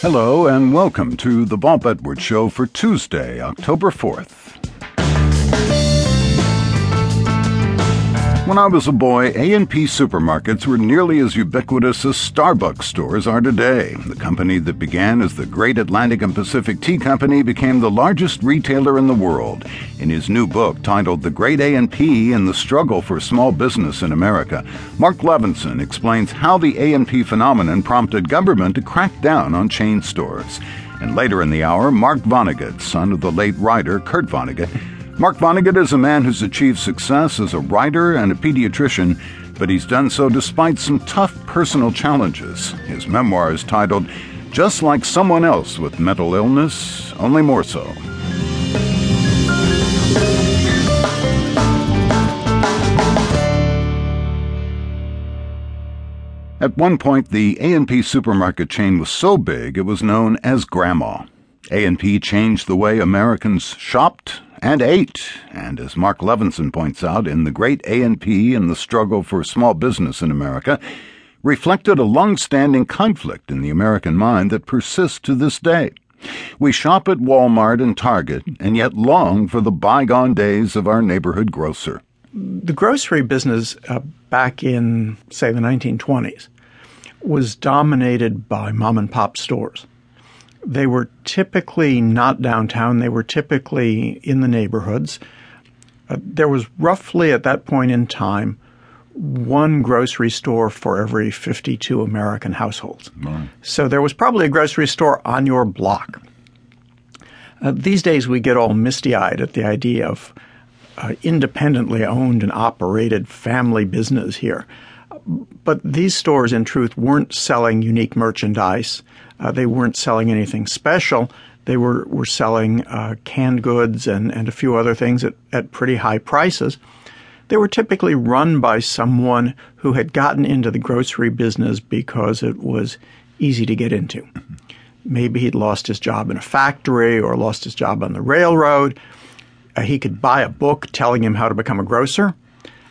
Hello, and welcome to the Bob Edwards Show for Tuesday, October 4th. When I was a boy, A&P supermarkets were nearly as ubiquitous as Starbucks stores are today. The company that began as the Great Atlantic and Pacific Tea Company became the largest retailer in the world. In his new book titled The Great A&P and the Struggle for Small Business in America, Marc Levinson explains how the A&P phenomenon prompted government to crack down on chain stores. And later in the hour, Mark Vonnegut, son of the late writer Kurt Vonnegut, Mark Vonnegut is a man who's achieved success as a writer and a pediatrician, but he's done so despite some tough personal challenges. His memoir is titled Just Like Someone Else with Mental Illness, Only More So. At one point, the A&P supermarket chain was so big it was known as Grandma. A&P changed the way Americans shopped and ate, And as Marc Levinson points out in The Great A&P and the Struggle for Small Business in America, reflected a long-standing conflict in the American mind that persists to this day. We shop at Walmart and Target and yet long for the bygone days of our neighborhood grocer. The grocery business uh, back in, say, the 1920s was dominated by mom and pop stores. They were typically not downtown, they were typically in the neighborhoods. Uh, there was roughly at that point in time one grocery store for every 52 American households. Right. So there was probably a grocery store on your block. Uh, these days we get all misty eyed at the idea of uh, independently owned and operated family business here. But these stores, in truth, weren't selling unique merchandise. Uh, they weren't selling anything special. They were, were selling uh, canned goods and, and a few other things at, at pretty high prices. They were typically run by someone who had gotten into the grocery business because it was easy to get into. Maybe he'd lost his job in a factory or lost his job on the railroad. Uh, he could buy a book telling him how to become a grocer.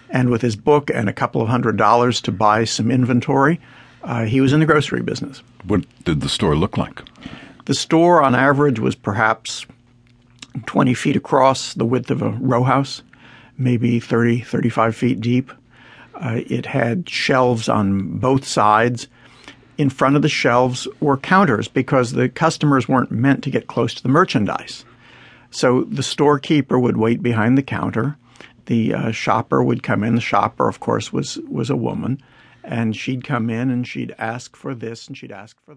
And with his book and a couple of hundred dollars to buy some inventory, uh, he was in the grocery business. What did the store look like? The store, on average, was perhaps 20 feet across, the width of a row house, maybe 30, 35 feet deep. Uh, it had shelves on both sides. In front of the shelves were counters because the customers weren't meant to get close to the merchandise. So the storekeeper would wait behind the counter. The uh, shopper would come in. The shopper, of course, was was a woman and she'd come in and she'd ask for this and she'd ask for that.